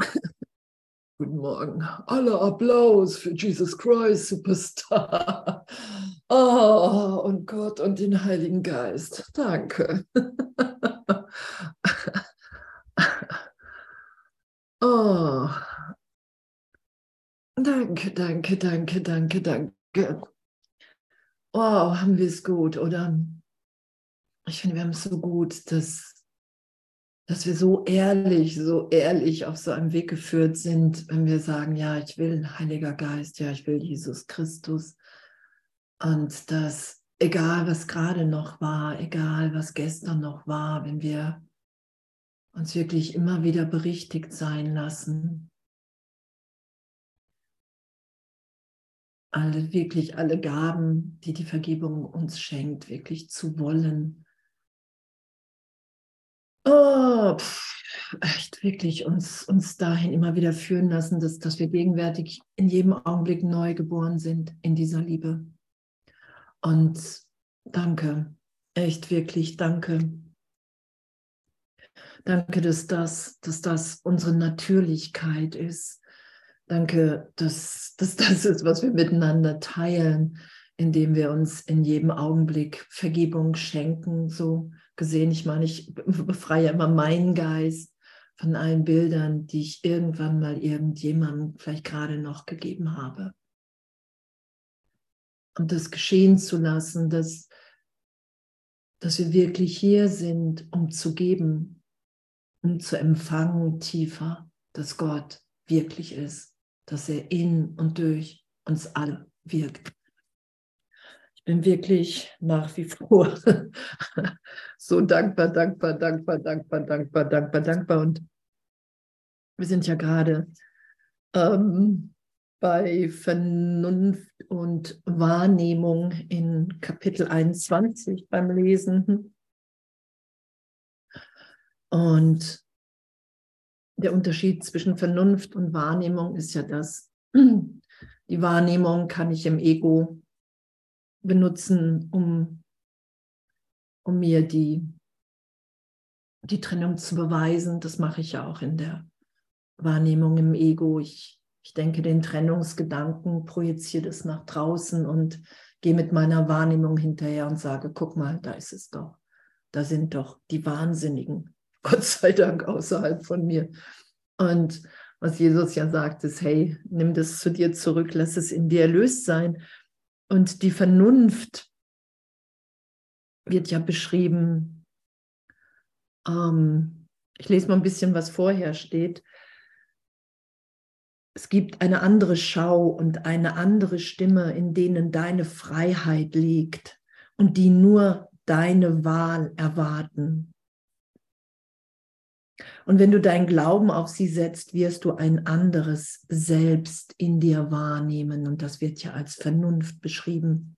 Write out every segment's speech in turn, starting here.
Guten Morgen. Alle Applaus für Jesus Christ, Superstar. Oh, und Gott und den Heiligen Geist. Danke. Oh. Danke, danke, danke, danke, danke. Wow, haben wir es gut, oder? Ich finde, wir haben es so gut, dass, dass wir so ehrlich, so ehrlich auf so einem Weg geführt sind, wenn wir sagen, ja, ich will Heiliger Geist, ja, ich will Jesus Christus. Und dass, egal was gerade noch war, egal was gestern noch war, wenn wir uns wirklich immer wieder berichtigt sein lassen. Alle, wirklich alle Gaben, die die Vergebung uns schenkt, wirklich zu wollen. Oh, pff, echt wirklich uns, uns dahin immer wieder führen lassen, dass, dass wir gegenwärtig in jedem Augenblick neu geboren sind in dieser Liebe. Und danke, echt wirklich danke. Danke, dass das, dass das unsere Natürlichkeit ist. Danke, dass, dass das ist, was wir miteinander teilen, indem wir uns in jedem Augenblick Vergebung schenken. So gesehen, ich meine, ich befreie immer meinen Geist von allen Bildern, die ich irgendwann mal irgendjemandem vielleicht gerade noch gegeben habe. Und das geschehen zu lassen, dass, dass wir wirklich hier sind, um zu geben, um zu empfangen tiefer, dass Gott wirklich ist, dass er in und durch uns alle wirkt. Bin wirklich nach wie vor so dankbar, dankbar, dankbar, dankbar, dankbar, dankbar, dankbar. Und wir sind ja gerade ähm, bei Vernunft und Wahrnehmung in Kapitel 21 beim Lesen. Und der Unterschied zwischen Vernunft und Wahrnehmung ist ja das, die Wahrnehmung kann ich im Ego benutzen, um, um mir die, die Trennung zu beweisen. Das mache ich ja auch in der Wahrnehmung im Ego. Ich, ich denke den Trennungsgedanken, projiziere das nach draußen und gehe mit meiner Wahrnehmung hinterher und sage, guck mal, da ist es doch. Da sind doch die Wahnsinnigen. Gott sei Dank außerhalb von mir. Und was Jesus ja sagt, ist, hey, nimm das zu dir zurück, lass es in dir erlöst sein. Und die Vernunft wird ja beschrieben. Ähm, ich lese mal ein bisschen, was vorher steht. Es gibt eine andere Schau und eine andere Stimme, in denen deine Freiheit liegt und die nur deine Wahl erwarten. Und wenn du deinen Glauben auf sie setzt, wirst du ein anderes Selbst in dir wahrnehmen. Und das wird ja als Vernunft beschrieben.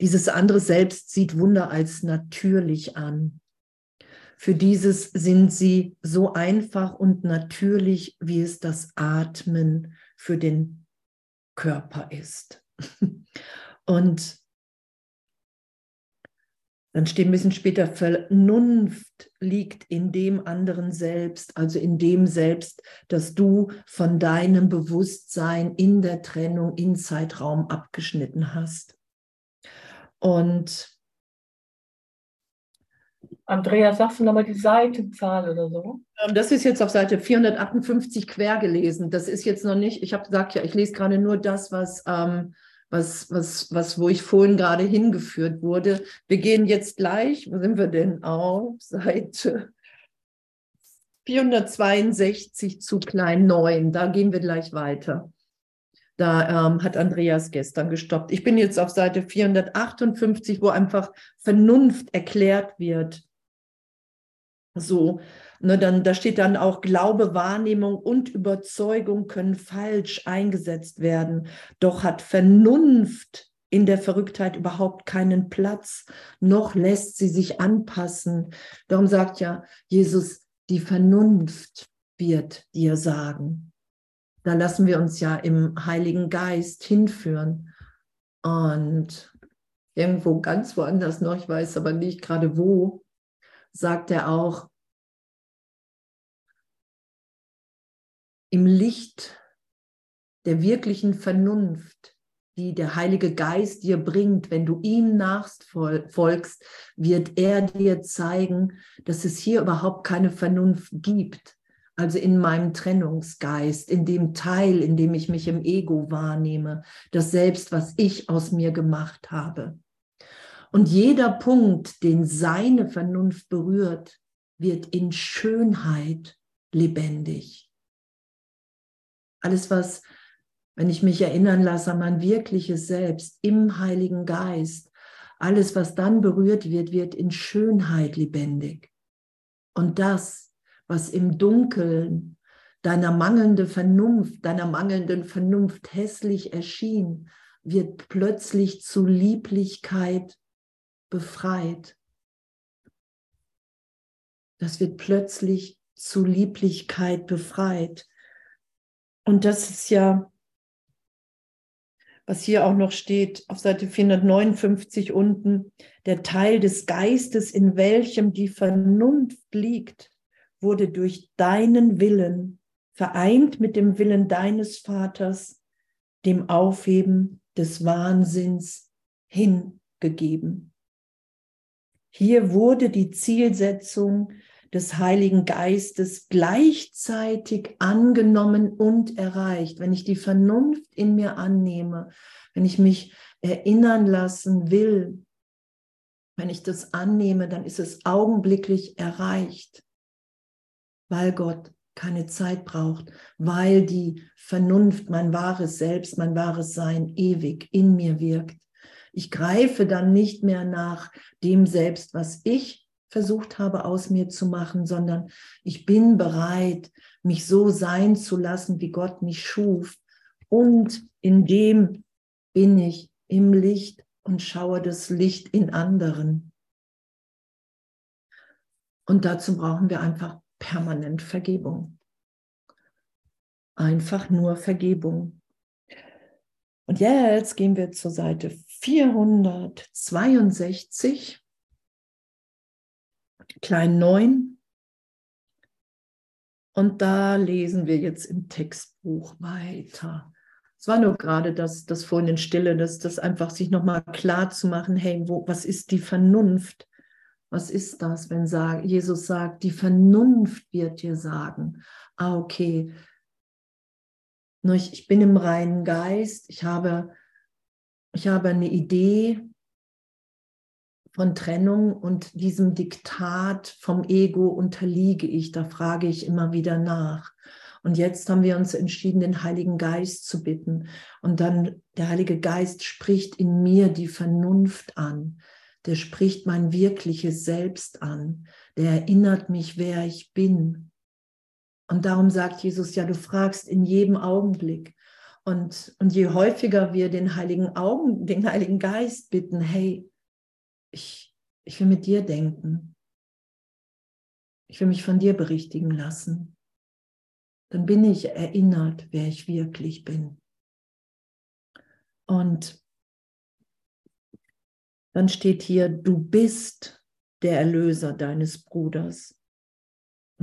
Dieses andere Selbst sieht Wunder als natürlich an. Für dieses sind sie so einfach und natürlich, wie es das Atmen für den Körper ist. Und dann steht ein bisschen später, Vernunft liegt in dem anderen Selbst, also in dem Selbst, das du von deinem Bewusstsein in der Trennung, in Zeitraum abgeschnitten hast. Und Andrea, sagst du nochmal die Seitenzahl oder so? Ähm, das ist jetzt auf Seite 458 quer gelesen. Das ist jetzt noch nicht, ich habe gesagt ja, ich lese gerade nur das, was ähm, was, was, was, wo ich vorhin gerade hingeführt wurde. Wir gehen jetzt gleich, wo sind wir denn? Auf Seite 462 zu klein 9. Da gehen wir gleich weiter. Da ähm, hat Andreas gestern gestoppt. Ich bin jetzt auf Seite 458, wo einfach Vernunft erklärt wird. So, Ne, dann, da steht dann auch, Glaube, Wahrnehmung und Überzeugung können falsch eingesetzt werden. Doch hat Vernunft in der Verrücktheit überhaupt keinen Platz, noch lässt sie sich anpassen. Darum sagt ja Jesus, die Vernunft wird dir sagen. Da lassen wir uns ja im Heiligen Geist hinführen. Und irgendwo ganz woanders noch, ich weiß aber nicht gerade wo, sagt er auch, im Licht der wirklichen Vernunft, die der Heilige Geist dir bringt, wenn du ihm nachfolgst, wird er dir zeigen, dass es hier überhaupt keine Vernunft gibt. Also in meinem Trennungsgeist, in dem Teil, in dem ich mich im Ego wahrnehme, das Selbst, was ich aus mir gemacht habe. Und jeder Punkt, den seine Vernunft berührt, wird in Schönheit lebendig. Alles, was wenn ich mich erinnern lasse an mein wirkliches Selbst im Heiligen Geist, alles, was dann berührt wird, wird in Schönheit lebendig. Und das, was im Dunkeln deiner mangelnden Vernunft, deiner mangelnden Vernunft hässlich erschien, wird plötzlich zu Lieblichkeit befreit. Das wird plötzlich zu Lieblichkeit befreit. Und das ist ja was hier auch noch steht auf Seite 459 unten, der Teil des Geistes, in welchem die Vernunft liegt, wurde durch deinen Willen vereint mit dem Willen deines Vaters, dem Aufheben des Wahnsinns hingegeben. Hier wurde die Zielsetzung des Heiligen Geistes gleichzeitig angenommen und erreicht. Wenn ich die Vernunft in mir annehme, wenn ich mich erinnern lassen will, wenn ich das annehme, dann ist es augenblicklich erreicht, weil Gott keine Zeit braucht, weil die Vernunft, mein wahres Selbst, mein wahres Sein ewig in mir wirkt. Ich greife dann nicht mehr nach dem Selbst, was ich versucht habe aus mir zu machen, sondern ich bin bereit, mich so sein zu lassen, wie Gott mich schuf. Und in dem bin ich im Licht und schaue das Licht in anderen. Und dazu brauchen wir einfach permanent Vergebung. Einfach nur Vergebung. Und jetzt gehen wir zur Seite 462 klein 9. Und da lesen wir jetzt im Textbuch weiter. Es war nur gerade das, das vorhin in Stille, das, das einfach sich nochmal klar zu machen, hey, wo, was ist die Vernunft? Was ist das, wenn sag, Jesus sagt, die Vernunft wird dir sagen, ah, okay, ich, ich bin im reinen Geist, ich habe, ich habe eine Idee, von Trennung und diesem Diktat vom Ego unterliege ich. Da frage ich immer wieder nach. Und jetzt haben wir uns entschieden, den Heiligen Geist zu bitten. Und dann der Heilige Geist spricht in mir die Vernunft an. Der spricht mein wirkliches Selbst an. Der erinnert mich, wer ich bin. Und darum sagt Jesus, ja, du fragst in jedem Augenblick. Und, und je häufiger wir den Heiligen Augen, den Heiligen Geist bitten, hey, ich, ich will mit dir denken. Ich will mich von dir berichtigen lassen. Dann bin ich erinnert, wer ich wirklich bin. Und dann steht hier, du bist der Erlöser deines Bruders.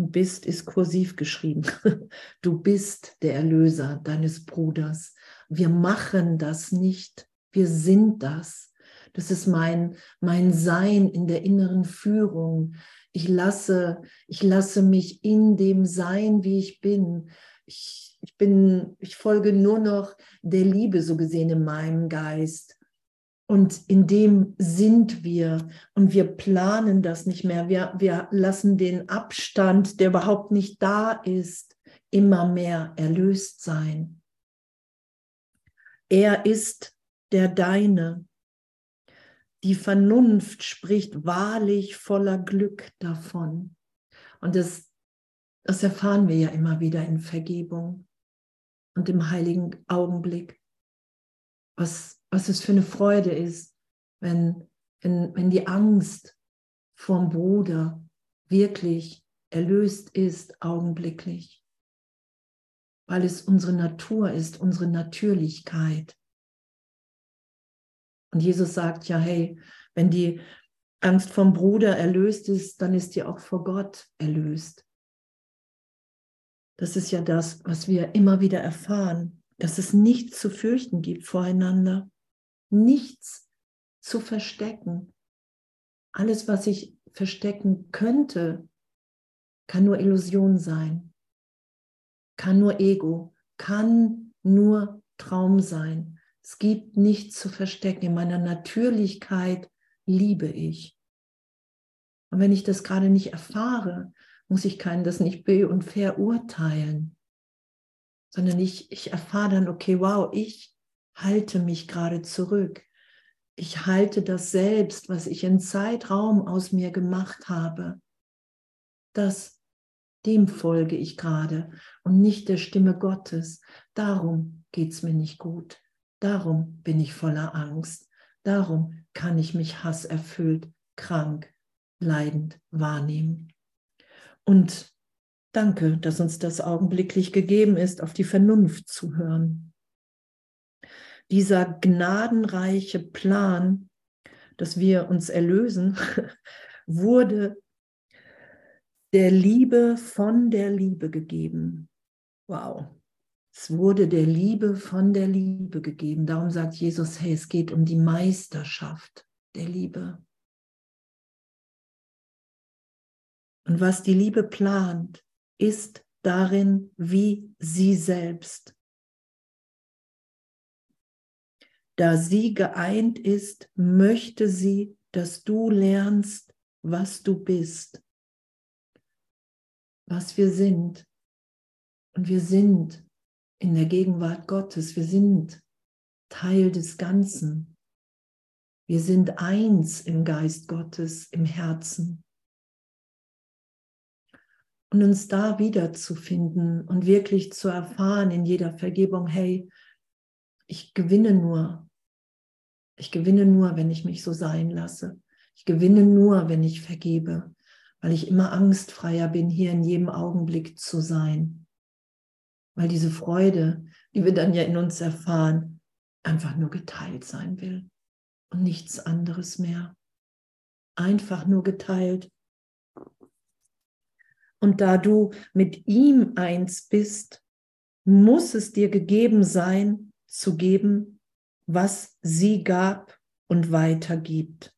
Und bist ist kursiv geschrieben. Du bist der Erlöser deines Bruders. Wir machen das nicht. Wir sind das. Das ist mein, mein Sein in der inneren Führung. Ich lasse, ich lasse mich in dem Sein, wie ich bin. Ich, ich bin, ich folge nur noch der Liebe, so gesehen, in meinem Geist. Und in dem sind wir und wir planen das nicht mehr. Wir, wir lassen den Abstand, der überhaupt nicht da ist, immer mehr erlöst sein. Er ist der Deine. Die Vernunft spricht wahrlich voller Glück davon. Und das, das erfahren wir ja immer wieder in Vergebung und im heiligen Augenblick, was, was es für eine Freude ist, wenn, wenn, wenn die Angst vorm Bruder wirklich erlöst ist, augenblicklich, weil es unsere Natur ist, unsere Natürlichkeit. Und Jesus sagt ja, hey, wenn die Angst vom Bruder erlöst ist, dann ist die auch vor Gott erlöst. Das ist ja das, was wir immer wieder erfahren, dass es nichts zu fürchten gibt voreinander, nichts zu verstecken. Alles, was ich verstecken könnte, kann nur Illusion sein, kann nur Ego, kann nur Traum sein. Es gibt nichts zu verstecken. In meiner Natürlichkeit liebe ich. Und wenn ich das gerade nicht erfahre, muss ich keinen das nicht be- und verurteilen, sondern ich, ich erfahre dann, okay, wow, ich halte mich gerade zurück. Ich halte das selbst, was ich in Zeitraum aus mir gemacht habe. Das, dem folge ich gerade und nicht der Stimme Gottes. Darum geht es mir nicht gut. Darum bin ich voller Angst. Darum kann ich mich hasserfüllt, krank, leidend wahrnehmen. Und danke, dass uns das augenblicklich gegeben ist, auf die Vernunft zu hören. Dieser gnadenreiche Plan, dass wir uns erlösen, wurde der Liebe von der Liebe gegeben. Wow. Es wurde der Liebe von der Liebe gegeben. Darum sagt Jesus, hey, es geht um die Meisterschaft der Liebe. Und was die Liebe plant, ist darin wie sie selbst. Da sie geeint ist, möchte sie, dass du lernst, was du bist, was wir sind. Und wir sind in der Gegenwart Gottes, wir sind Teil des Ganzen. Wir sind eins im Geist Gottes, im Herzen und uns da wiederzufinden und wirklich zu erfahren in jeder Vergebung, hey, ich gewinne nur. Ich gewinne nur, wenn ich mich so sein lasse. Ich gewinne nur, wenn ich vergebe, weil ich immer angstfreier bin, hier in jedem Augenblick zu sein. Weil diese Freude, die wir dann ja in uns erfahren, einfach nur geteilt sein will und nichts anderes mehr. Einfach nur geteilt. Und da du mit ihm eins bist, muss es dir gegeben sein, zu geben, was sie gab und weitergibt.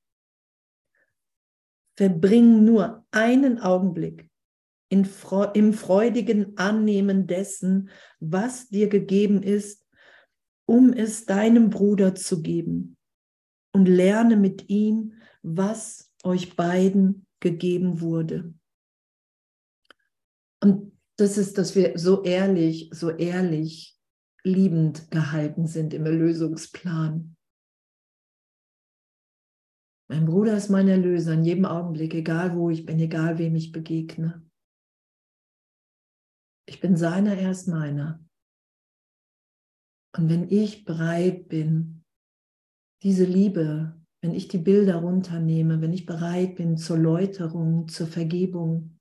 Verbring nur einen Augenblick in, im freudigen Annehmen dessen, was dir gegeben ist, um es deinem Bruder zu geben. Und lerne mit ihm, was euch beiden gegeben wurde. Und das ist, dass wir so ehrlich, so ehrlich, liebend gehalten sind im Erlösungsplan. Mein Bruder ist mein Erlöser in jedem Augenblick, egal wo ich bin, egal wem ich begegne. Ich bin seiner, er ist meiner. Und wenn ich bereit bin, diese Liebe, wenn ich die Bilder runternehme, wenn ich bereit bin zur Läuterung, zur Vergebung,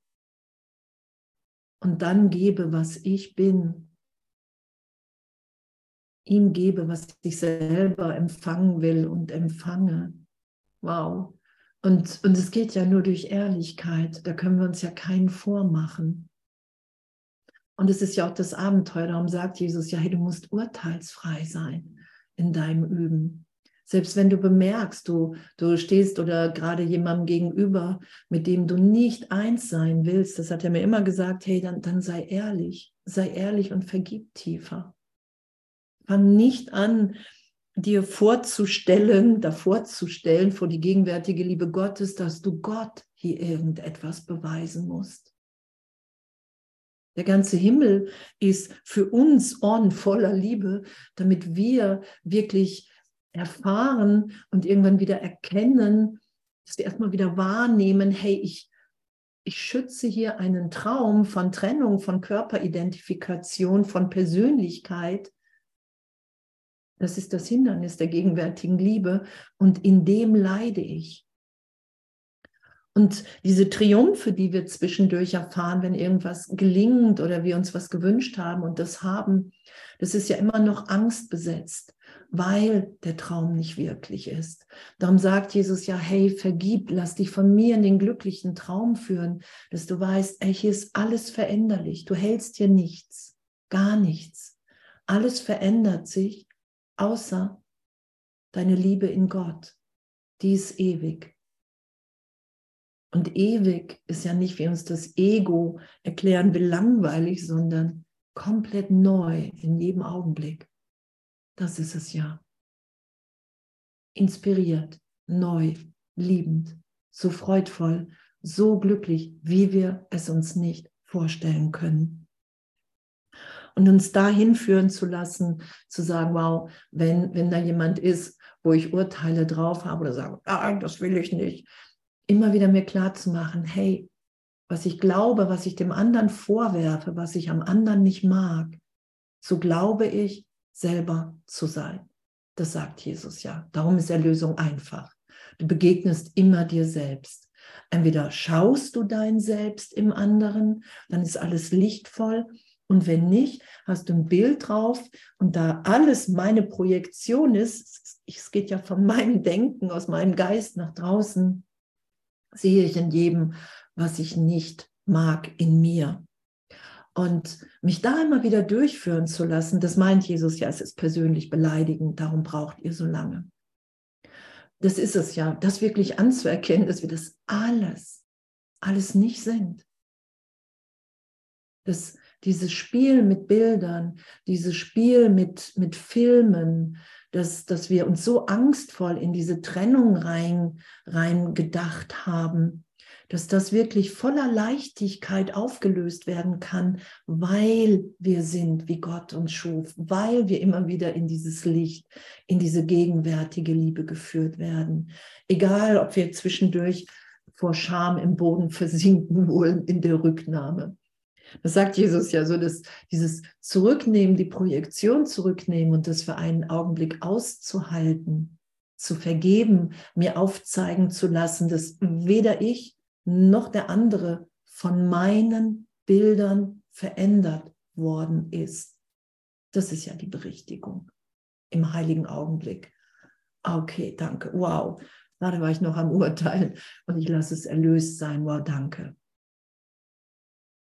und dann gebe, was ich bin, ihm gebe, was ich selber empfangen will und empfange. Wow. Und, und es geht ja nur durch Ehrlichkeit. Da können wir uns ja keinen vormachen. Und es ist ja auch das Abenteuer. Darum sagt Jesus ja, hey, du musst urteilsfrei sein in deinem Üben. Selbst wenn du bemerkst, du, du stehst oder gerade jemandem gegenüber, mit dem du nicht eins sein willst, das hat er mir immer gesagt, hey, dann, dann sei ehrlich, sei ehrlich und vergib tiefer. Fang nicht an, dir vorzustellen, davor zu stellen vor die gegenwärtige Liebe Gottes, dass du Gott hier irgendetwas beweisen musst. Der ganze Himmel ist für uns on voller Liebe, damit wir wirklich erfahren und irgendwann wieder erkennen, dass wir erstmal wieder wahrnehmen, hey, ich, ich schütze hier einen Traum von Trennung, von Körperidentifikation, von Persönlichkeit. Das ist das Hindernis der gegenwärtigen Liebe und in dem leide ich. Und diese Triumphe, die wir zwischendurch erfahren, wenn irgendwas gelingt oder wir uns was gewünscht haben und das haben, das ist ja immer noch angstbesetzt weil der Traum nicht wirklich ist. Darum sagt Jesus ja, hey, vergib, lass dich von mir in den glücklichen Traum führen, dass du weißt, ey, hier ist alles veränderlich. Du hältst hier nichts, gar nichts. Alles verändert sich, außer deine Liebe in Gott. Die ist ewig. Und ewig ist ja nicht, wie uns das Ego erklären will, langweilig, sondern komplett neu in jedem Augenblick. Das ist es ja. Inspiriert, neu, liebend, so freudvoll, so glücklich, wie wir es uns nicht vorstellen können. Und uns dahin führen zu lassen, zu sagen, wow, wenn, wenn da jemand ist, wo ich Urteile drauf habe oder sage, ah, das will ich nicht, immer wieder mir klar zu machen, hey, was ich glaube, was ich dem anderen vorwerfe, was ich am anderen nicht mag, so glaube ich selber zu sein. Das sagt Jesus ja. Darum ist Erlösung einfach. Du begegnest immer dir selbst. Entweder schaust du dein Selbst im anderen, dann ist alles lichtvoll. Und wenn nicht, hast du ein Bild drauf und da alles meine Projektion ist, es geht ja von meinem Denken, aus meinem Geist nach draußen, sehe ich in jedem, was ich nicht mag in mir. Und mich da immer wieder durchführen zu lassen, das meint Jesus ja, es ist persönlich beleidigend, darum braucht ihr so lange. Das ist es ja, das wirklich anzuerkennen, dass wir das alles, alles nicht sind. Dass dieses Spiel mit Bildern, dieses Spiel mit, mit Filmen, dass, dass wir uns so angstvoll in diese Trennung rein, rein gedacht haben, dass das wirklich voller Leichtigkeit aufgelöst werden kann, weil wir sind, wie Gott uns schuf, weil wir immer wieder in dieses Licht, in diese gegenwärtige Liebe geführt werden. Egal, ob wir zwischendurch vor Scham im Boden versinken wollen in der Rücknahme. Das sagt Jesus ja so, dass dieses Zurücknehmen, die Projektion zurücknehmen und das für einen Augenblick auszuhalten, zu vergeben, mir aufzeigen zu lassen, dass weder ich noch der andere von meinen Bildern verändert worden ist. Das ist ja die Berichtigung im heiligen Augenblick. Okay, danke. Wow. Gerade war ich noch am Urteilen und ich lasse es erlöst sein. Wow, danke.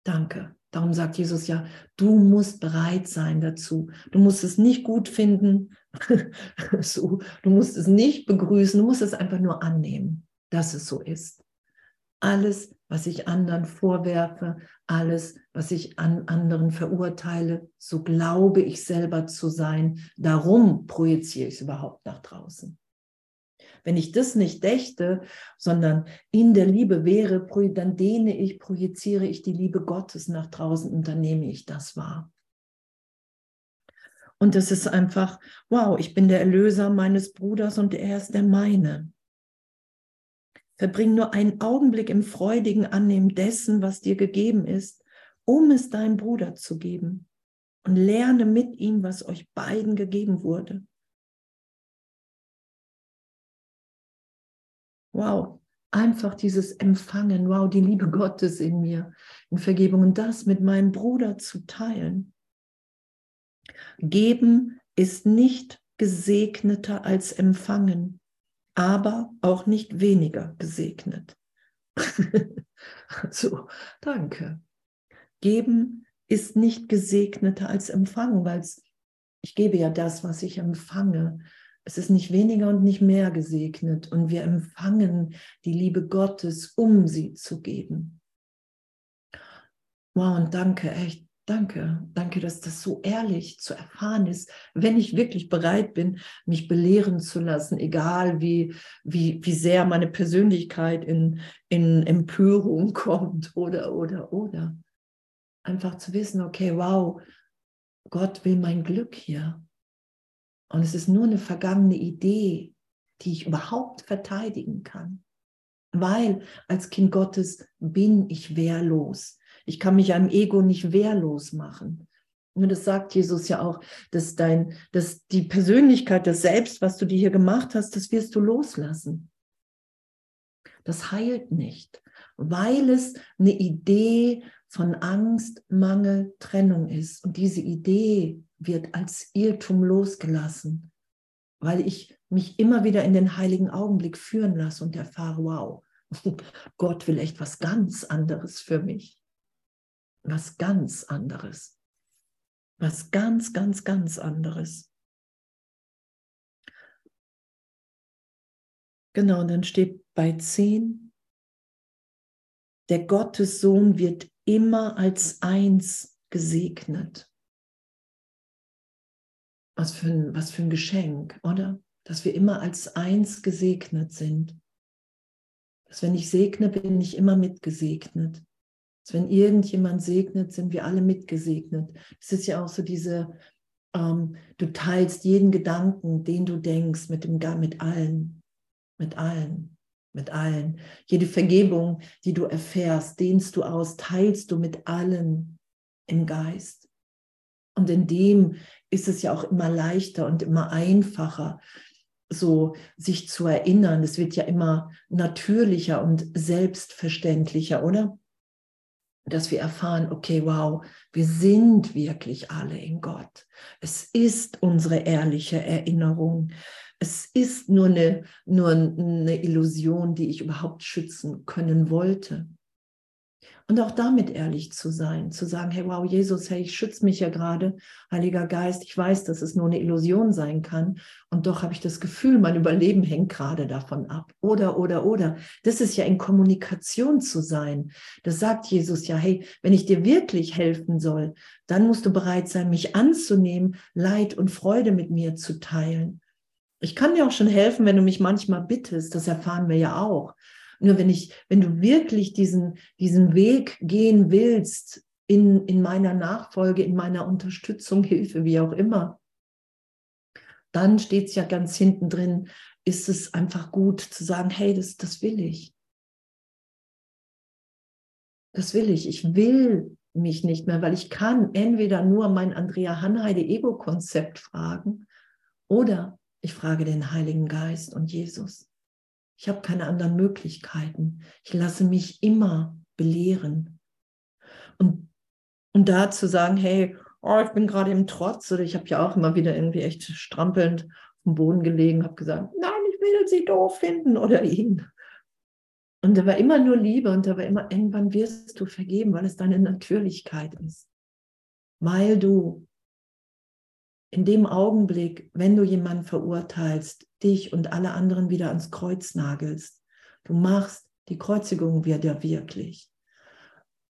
Danke. Darum sagt Jesus ja, du musst bereit sein dazu. Du musst es nicht gut finden. so, du musst es nicht begrüßen. Du musst es einfach nur annehmen, dass es so ist. Alles, was ich anderen vorwerfe, alles, was ich an anderen verurteile, so glaube ich selber zu sein. Darum projiziere ich es überhaupt nach draußen. Wenn ich das nicht dächte, sondern in der Liebe wäre, dann dehne ich, projiziere ich die Liebe Gottes nach draußen und dann nehme ich das wahr. Und das ist einfach, wow, ich bin der Erlöser meines Bruders und er ist der meine. Verbring nur einen Augenblick im freudigen Annehmen dessen, was dir gegeben ist, um es deinem Bruder zu geben. Und lerne mit ihm, was euch beiden gegeben wurde. Wow, einfach dieses Empfangen, wow, die Liebe Gottes in mir, in Vergebung und das mit meinem Bruder zu teilen. Geben ist nicht gesegneter als empfangen aber auch nicht weniger gesegnet. so, danke. Geben ist nicht gesegneter als empfangen, weil ich gebe ja das, was ich empfange. Es ist nicht weniger und nicht mehr gesegnet und wir empfangen die Liebe Gottes, um sie zu geben. Wow, und danke, echt Danke, danke, dass das so ehrlich zu erfahren ist, wenn ich wirklich bereit bin, mich belehren zu lassen, egal wie, wie, wie sehr meine Persönlichkeit in, in Empörung kommt oder, oder, oder. Einfach zu wissen, okay, wow, Gott will mein Glück hier. Und es ist nur eine vergangene Idee, die ich überhaupt verteidigen kann. Weil als Kind Gottes bin ich wehrlos. Ich kann mich einem Ego nicht wehrlos machen. Und das sagt Jesus ja auch, dass dein, dass die Persönlichkeit, das Selbst, was du dir hier gemacht hast, das wirst du loslassen. Das heilt nicht, weil es eine Idee von Angst, Mangel, Trennung ist. Und diese Idee wird als Irrtum losgelassen. weil ich mich immer wieder in den heiligen Augenblick führen lasse und erfahre, wow, Gott will echt was ganz anderes für mich. Was ganz anderes. Was ganz, ganz, ganz anderes. Genau, und dann steht bei 10, der Gottessohn wird immer als eins gesegnet. Was für, ein, was für ein Geschenk, oder? Dass wir immer als eins gesegnet sind. Dass wenn ich segne, bin ich immer mitgesegnet. Dass wenn irgendjemand segnet, sind wir alle mitgesegnet. Das ist ja auch so diese, ähm, du teilst jeden Gedanken, den du denkst, mit, dem, mit allen. Mit allen. Mit allen. Jede Vergebung, die du erfährst, dehnst du aus, teilst du mit allen im Geist. Und in dem ist es ja auch immer leichter und immer einfacher, so sich zu erinnern. Es wird ja immer natürlicher und selbstverständlicher, oder? Dass wir erfahren, okay, wow, wir sind wirklich alle in Gott. Es ist unsere ehrliche Erinnerung. Es ist nur eine, nur eine Illusion, die ich überhaupt schützen können wollte. Und auch damit ehrlich zu sein, zu sagen, hey, wow, Jesus, hey, ich schütze mich ja gerade, Heiliger Geist, ich weiß, dass es nur eine Illusion sein kann. Und doch habe ich das Gefühl, mein Überleben hängt gerade davon ab. Oder, oder, oder. Das ist ja in Kommunikation zu sein. Das sagt Jesus ja, hey, wenn ich dir wirklich helfen soll, dann musst du bereit sein, mich anzunehmen, Leid und Freude mit mir zu teilen. Ich kann dir auch schon helfen, wenn du mich manchmal bittest. Das erfahren wir ja auch. Nur wenn ich, wenn du wirklich diesen, diesen Weg gehen willst in, in meiner Nachfolge, in meiner Unterstützung, Hilfe, wie auch immer, dann steht es ja ganz hinten drin, ist es einfach gut zu sagen, hey, das, das will ich. Das will ich. Ich will mich nicht mehr, weil ich kann entweder nur mein Andrea Hanheide Ego-Konzept fragen oder ich frage den Heiligen Geist und Jesus. Ich habe keine anderen Möglichkeiten. Ich lasse mich immer belehren. Und, und da zu sagen, hey, oh, ich bin gerade im Trotz oder ich habe ja auch immer wieder irgendwie echt strampelnd auf dem Boden gelegen, habe gesagt, nein, ich will sie doof finden oder ihn. Und da war immer nur Liebe und da war immer, irgendwann wirst du vergeben, weil es deine Natürlichkeit ist. Weil du in dem Augenblick, wenn du jemanden verurteilst, dich und alle anderen wieder ans Kreuz nagelst. Du machst die Kreuzigung wieder wirklich.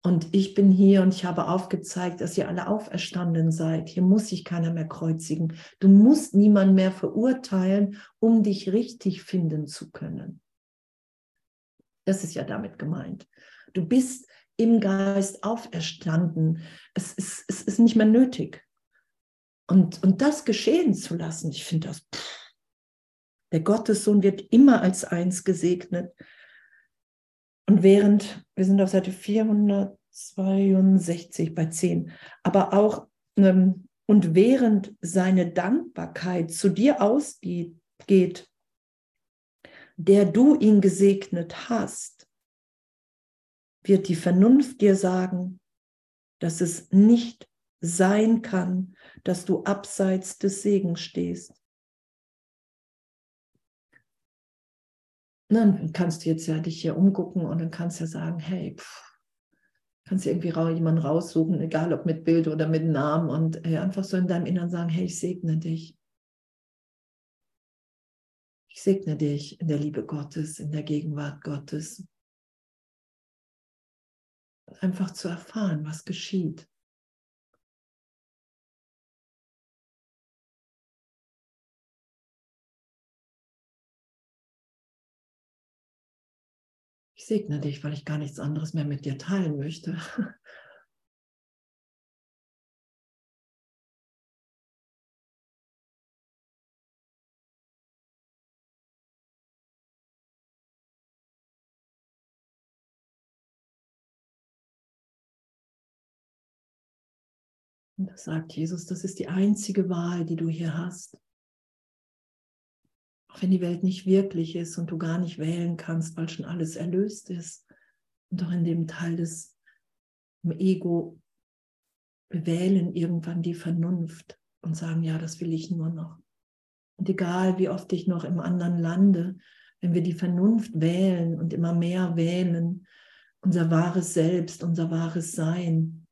Und ich bin hier und ich habe aufgezeigt, dass ihr alle auferstanden seid. Hier muss sich keiner mehr kreuzigen. Du musst niemanden mehr verurteilen, um dich richtig finden zu können. Das ist ja damit gemeint. Du bist im Geist auferstanden. Es ist, es ist nicht mehr nötig. Und, und das geschehen zu lassen, ich finde das, pff, der Gottessohn wird immer als eins gesegnet. Und während, wir sind auf Seite 462 bei 10, aber auch, ähm, und während seine Dankbarkeit zu dir ausgeht, der du ihn gesegnet hast, wird die Vernunft dir sagen, dass es nicht sein kann, dass du abseits des Segens stehst. dann kannst du jetzt ja dich hier umgucken und dann kannst du ja sagen, hey, pff, kannst du irgendwie jemanden raussuchen, egal ob mit Bild oder mit Namen und äh, einfach so in deinem Innern sagen, hey, ich segne dich. Ich segne dich in der Liebe Gottes, in der Gegenwart Gottes. Einfach zu erfahren, was geschieht. Segne dich, weil ich gar nichts anderes mehr mit dir teilen möchte. Und das sagt Jesus, das ist die einzige Wahl, die du hier hast. Auch wenn die Welt nicht wirklich ist und du gar nicht wählen kannst, weil schon alles erlöst ist. Und auch in dem Teil des Ego wählen irgendwann die Vernunft und sagen, ja, das will ich nur noch. Und egal, wie oft ich noch im anderen lande, wenn wir die Vernunft wählen und immer mehr wählen, unser wahres Selbst, unser wahres Sein,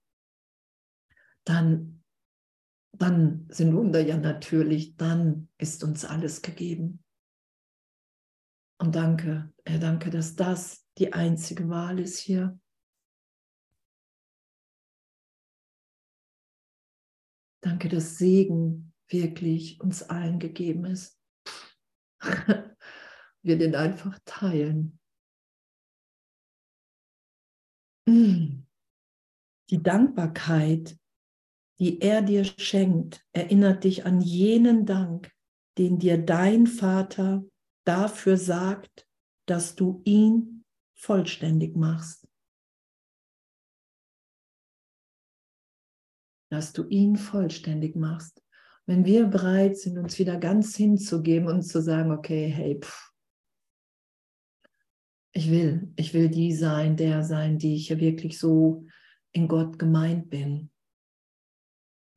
dann, dann sind Wunder ja natürlich, dann ist uns alles gegeben. Und danke, Herr, danke, dass das die einzige Wahl ist hier. Danke, dass Segen wirklich uns allen gegeben ist. Wir den einfach teilen. Die Dankbarkeit, die er dir schenkt, erinnert dich an jenen Dank, den dir dein Vater dafür sagt, dass du ihn vollständig machst. Dass du ihn vollständig machst. Wenn wir bereit sind, uns wieder ganz hinzugeben und zu sagen, okay, hey, pff, ich will, ich will die sein, der sein, die ich ja wirklich so in Gott gemeint bin.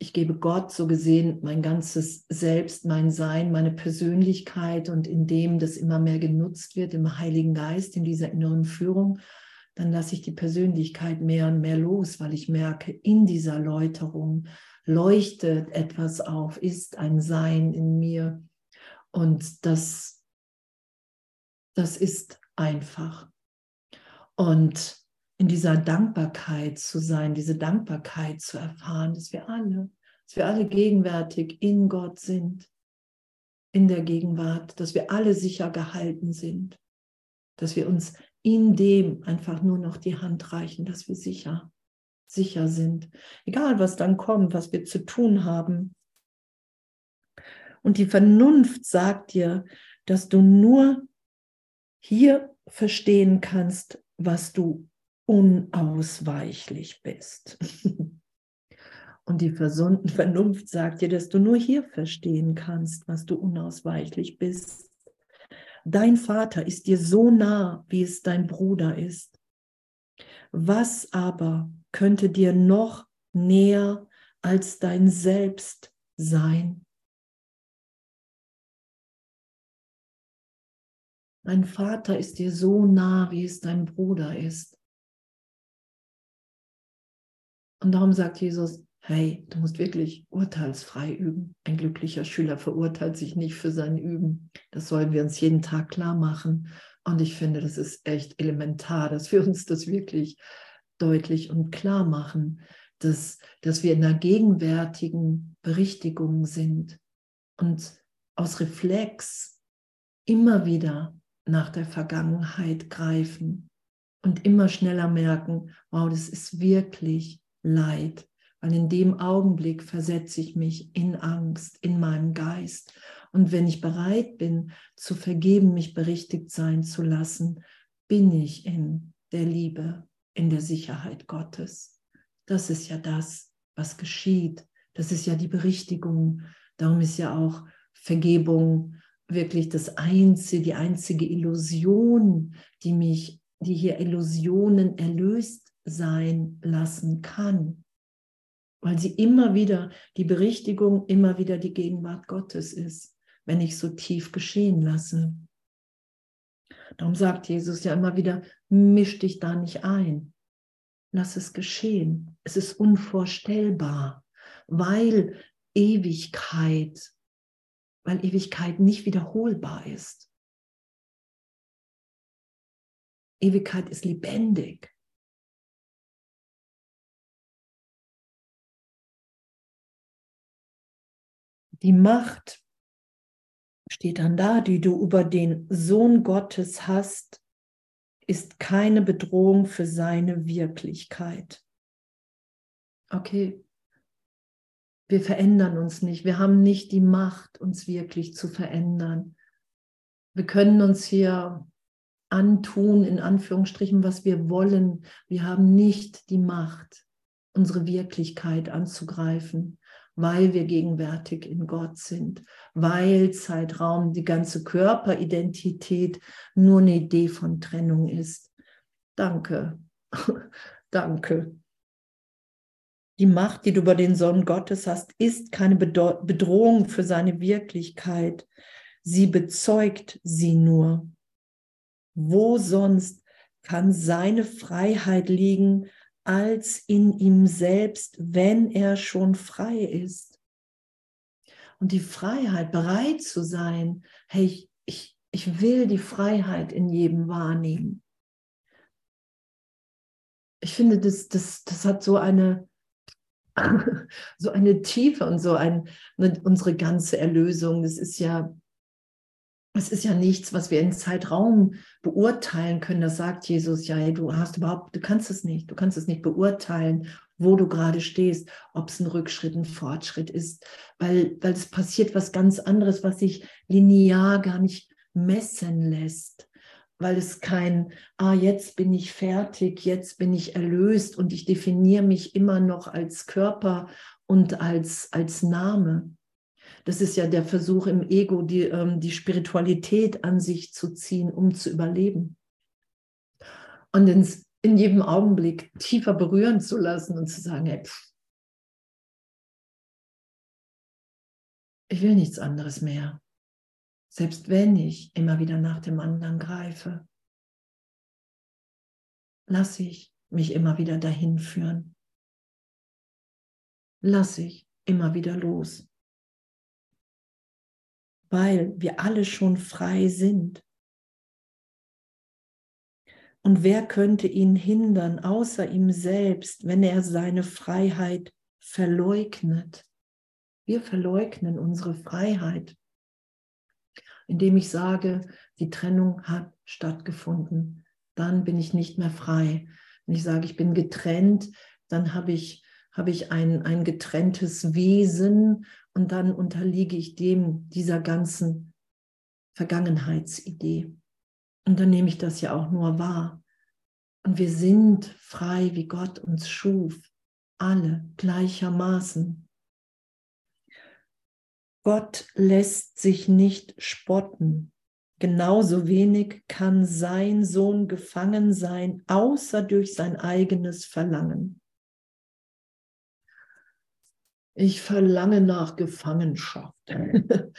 Ich gebe Gott so gesehen mein ganzes Selbst, mein Sein, meine Persönlichkeit und indem das immer mehr genutzt wird im Heiligen Geist, in dieser inneren Führung, dann lasse ich die Persönlichkeit mehr und mehr los, weil ich merke, in dieser Läuterung leuchtet etwas auf, ist ein Sein in mir. Und das, das ist einfach. Und in dieser Dankbarkeit zu sein, diese Dankbarkeit zu erfahren, dass wir alle, dass wir alle gegenwärtig in Gott sind, in der Gegenwart, dass wir alle sicher gehalten sind, dass wir uns in dem einfach nur noch die Hand reichen, dass wir sicher, sicher sind, egal was dann kommt, was wir zu tun haben. Und die Vernunft sagt dir, dass du nur hier verstehen kannst, was du unausweichlich bist. Und die Vernunft sagt dir, dass du nur hier verstehen kannst, was du unausweichlich bist. Dein Vater ist dir so nah, wie es dein Bruder ist. Was aber könnte dir noch näher als dein Selbst sein? Dein Vater ist dir so nah, wie es dein Bruder ist. Und darum sagt Jesus, hey, du musst wirklich urteilsfrei üben. Ein glücklicher Schüler verurteilt sich nicht für sein Üben. Das sollen wir uns jeden Tag klar machen. Und ich finde, das ist echt elementar, dass wir uns das wirklich deutlich und klar machen, dass, dass wir in der gegenwärtigen Berichtigung sind und aus Reflex immer wieder nach der Vergangenheit greifen und immer schneller merken, wow, das ist wirklich Leid, weil in dem Augenblick versetze ich mich in Angst, in meinem Geist. Und wenn ich bereit bin, zu vergeben, mich berichtigt sein zu lassen, bin ich in der Liebe, in der Sicherheit Gottes. Das ist ja das, was geschieht. Das ist ja die Berichtigung. Darum ist ja auch Vergebung wirklich das einzige, die einzige Illusion, die mich, die hier Illusionen erlöst sein lassen kann. Weil sie immer wieder die Berichtigung, immer wieder die Gegenwart Gottes ist, wenn ich so tief geschehen lasse. Darum sagt Jesus ja immer wieder, misch dich da nicht ein. Lass es geschehen. Es ist unvorstellbar, weil Ewigkeit weil Ewigkeit nicht wiederholbar ist. Ewigkeit ist lebendig. Die Macht steht dann da, die du über den Sohn Gottes hast, ist keine Bedrohung für seine Wirklichkeit. Okay, wir verändern uns nicht. Wir haben nicht die Macht, uns wirklich zu verändern. Wir können uns hier antun, in Anführungsstrichen, was wir wollen. Wir haben nicht die Macht, unsere Wirklichkeit anzugreifen, weil wir gegenwärtig in Gott sind, weil Zeitraum, die ganze Körperidentität nur eine Idee von Trennung ist. Danke, danke. Die Macht, die du über den Sohn Gottes hast, ist keine Bedrohung für seine Wirklichkeit. Sie bezeugt sie nur. Wo sonst kann seine Freiheit liegen als in ihm selbst, wenn er schon frei ist? Und die Freiheit, bereit zu sein, hey, ich, ich, ich will die Freiheit in jedem wahrnehmen. Ich finde, das, das, das hat so eine, so eine Tiefe und so ein, unsere ganze Erlösung. Das ist ja, es ist ja nichts, was wir in Zeitraum beurteilen können. Das sagt Jesus ja, du hast überhaupt, du kannst es nicht, du kannst es nicht beurteilen, wo du gerade stehst, ob es ein Rückschritt, ein Fortschritt ist, weil, weil es passiert was ganz anderes, was sich linear gar nicht messen lässt weil es kein, ah, jetzt bin ich fertig, jetzt bin ich erlöst und ich definiere mich immer noch als Körper und als, als Name. Das ist ja der Versuch im Ego, die, ähm, die Spiritualität an sich zu ziehen, um zu überleben. Und ins, in jedem Augenblick tiefer berühren zu lassen und zu sagen, hey, pff, ich will nichts anderes mehr selbst wenn ich immer wieder nach dem anderen greife, lasse ich mich immer wieder dahin führen. Lasse ich immer wieder los. Weil wir alle schon frei sind. Und wer könnte ihn hindern, außer ihm selbst, wenn er seine Freiheit verleugnet? Wir verleugnen unsere Freiheit indem ich sage, die Trennung hat stattgefunden. Dann bin ich nicht mehr frei. Wenn ich sage, ich bin getrennt, dann habe ich, habe ich ein, ein getrenntes Wesen und dann unterliege ich dem, dieser ganzen Vergangenheitsidee. Und dann nehme ich das ja auch nur wahr. Und wir sind frei, wie Gott uns schuf, alle gleichermaßen. Gott lässt sich nicht spotten. Genauso wenig kann sein Sohn gefangen sein, außer durch sein eigenes Verlangen. Ich verlange nach Gefangenschaft.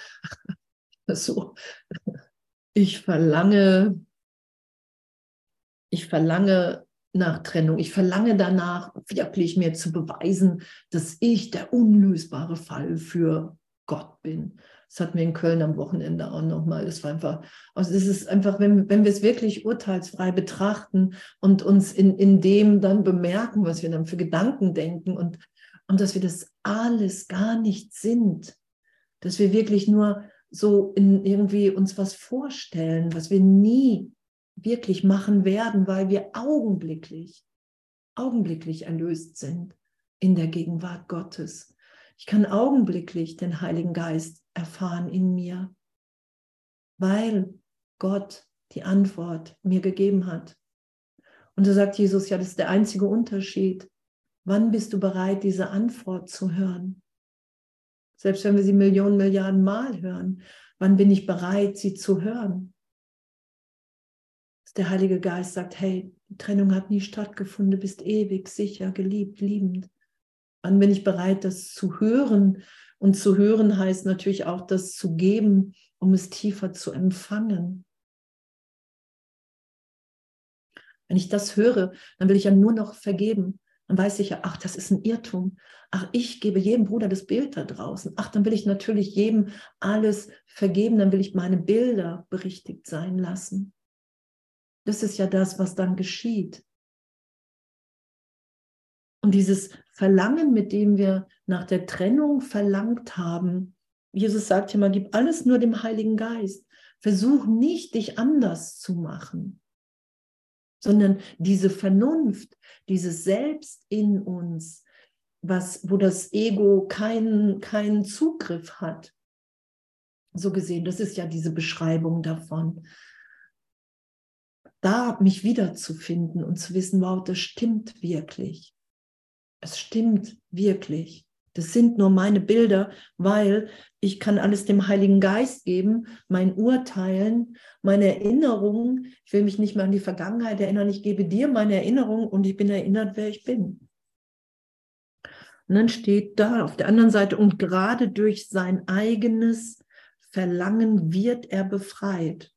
so. Ich verlange, ich verlange nach Trennung. Ich verlange danach, wirklich mir zu beweisen, dass ich der unlösbare Fall für Gott bin. Das hatten wir in Köln am Wochenende auch nochmal. Das war einfach, also es ist einfach, wenn, wenn wir es wirklich urteilsfrei betrachten und uns in, in dem dann bemerken, was wir dann für Gedanken denken und, und dass wir das alles gar nicht sind, dass wir wirklich nur so irgendwie uns was vorstellen, was wir nie wirklich machen werden, weil wir augenblicklich, augenblicklich erlöst sind in der Gegenwart Gottes. Ich kann augenblicklich den Heiligen Geist erfahren in mir, weil Gott die Antwort mir gegeben hat. Und da sagt Jesus, ja, das ist der einzige Unterschied. Wann bist du bereit, diese Antwort zu hören? Selbst wenn wir sie Millionen, Milliarden Mal hören, wann bin ich bereit, sie zu hören? Der Heilige Geist sagt, hey, die Trennung hat nie stattgefunden, du bist ewig, sicher, geliebt, liebend. Wann bin ich bereit, das zu hören? Und zu hören heißt natürlich auch, das zu geben, um es tiefer zu empfangen. Wenn ich das höre, dann will ich ja nur noch vergeben. Dann weiß ich ja, ach, das ist ein Irrtum. Ach, ich gebe jedem Bruder das Bild da draußen. Ach, dann will ich natürlich jedem alles vergeben. Dann will ich meine Bilder berichtigt sein lassen. Das ist ja das, was dann geschieht. Und dieses Verlangen, mit dem wir nach der Trennung verlangt haben, Jesus sagt ja mal, gib alles nur dem Heiligen Geist. Versuch nicht, dich anders zu machen, sondern diese Vernunft, dieses Selbst in uns, was, wo das Ego keinen, keinen Zugriff hat. So gesehen, das ist ja diese Beschreibung davon. Da mich wiederzufinden und zu wissen, wow, das stimmt wirklich es stimmt wirklich. Das sind nur meine Bilder, weil ich kann alles dem Heiligen Geist geben, mein Urteilen, meine Erinnerungen. Ich will mich nicht mehr an die Vergangenheit erinnern. Ich gebe dir meine Erinnerung und ich bin erinnert, wer ich bin. Und dann steht da auf der anderen Seite, und gerade durch sein eigenes Verlangen wird er befreit.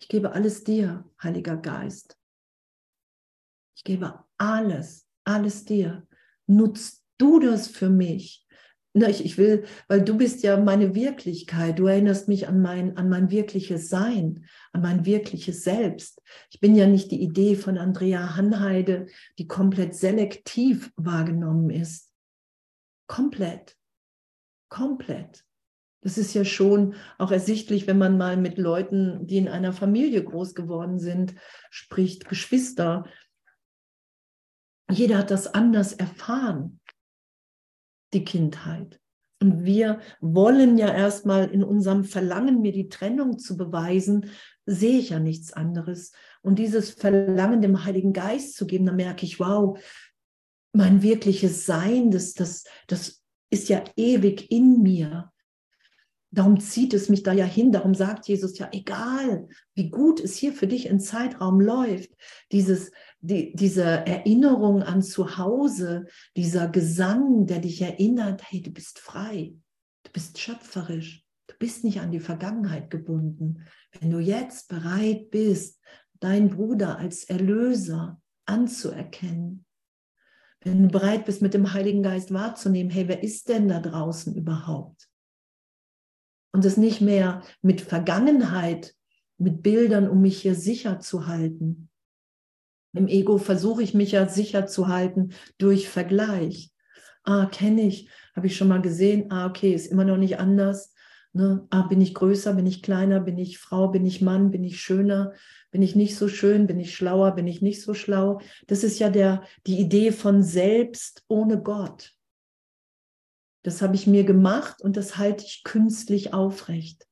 Ich gebe alles dir, Heiliger Geist. Ich gebe alles, alles dir. Nutzt du das für mich? Ich, ich will, weil du bist ja meine Wirklichkeit. Du erinnerst mich an mein, an mein wirkliches Sein, an mein wirkliches Selbst. Ich bin ja nicht die Idee von Andrea Hanheide, die komplett selektiv wahrgenommen ist. Komplett. Komplett. Das ist ja schon auch ersichtlich, wenn man mal mit Leuten, die in einer Familie groß geworden sind, spricht, Geschwister. Jeder hat das anders erfahren die Kindheit. Und wir wollen ja erstmal in unserem Verlangen, mir die Trennung zu beweisen, sehe ich ja nichts anderes. Und dieses Verlangen dem Heiligen Geist zu geben, da merke ich, wow, mein wirkliches Sein, das, das, das ist ja ewig in mir. Darum zieht es mich da ja hin. Darum sagt Jesus ja, egal wie gut es hier für dich im Zeitraum läuft, dieses, die, diese Erinnerung an zu Hause, dieser Gesang, der dich erinnert, hey, du bist frei, du bist schöpferisch, du bist nicht an die Vergangenheit gebunden. Wenn du jetzt bereit bist, deinen Bruder als Erlöser anzuerkennen, wenn du bereit bist, mit dem Heiligen Geist wahrzunehmen, hey, wer ist denn da draußen überhaupt? und es nicht mehr mit Vergangenheit, mit Bildern, um mich hier sicher zu halten. Im Ego versuche ich mich ja sicher zu halten durch Vergleich. Ah, kenne ich, habe ich schon mal gesehen. Ah, okay, ist immer noch nicht anders. Ne? Ah, bin ich größer, bin ich kleiner, bin ich Frau, bin ich Mann, bin ich schöner, bin ich nicht so schön, bin ich schlauer, bin ich nicht so schlau. Das ist ja der, die Idee von selbst ohne Gott. Das habe ich mir gemacht und das halte ich künstlich aufrecht.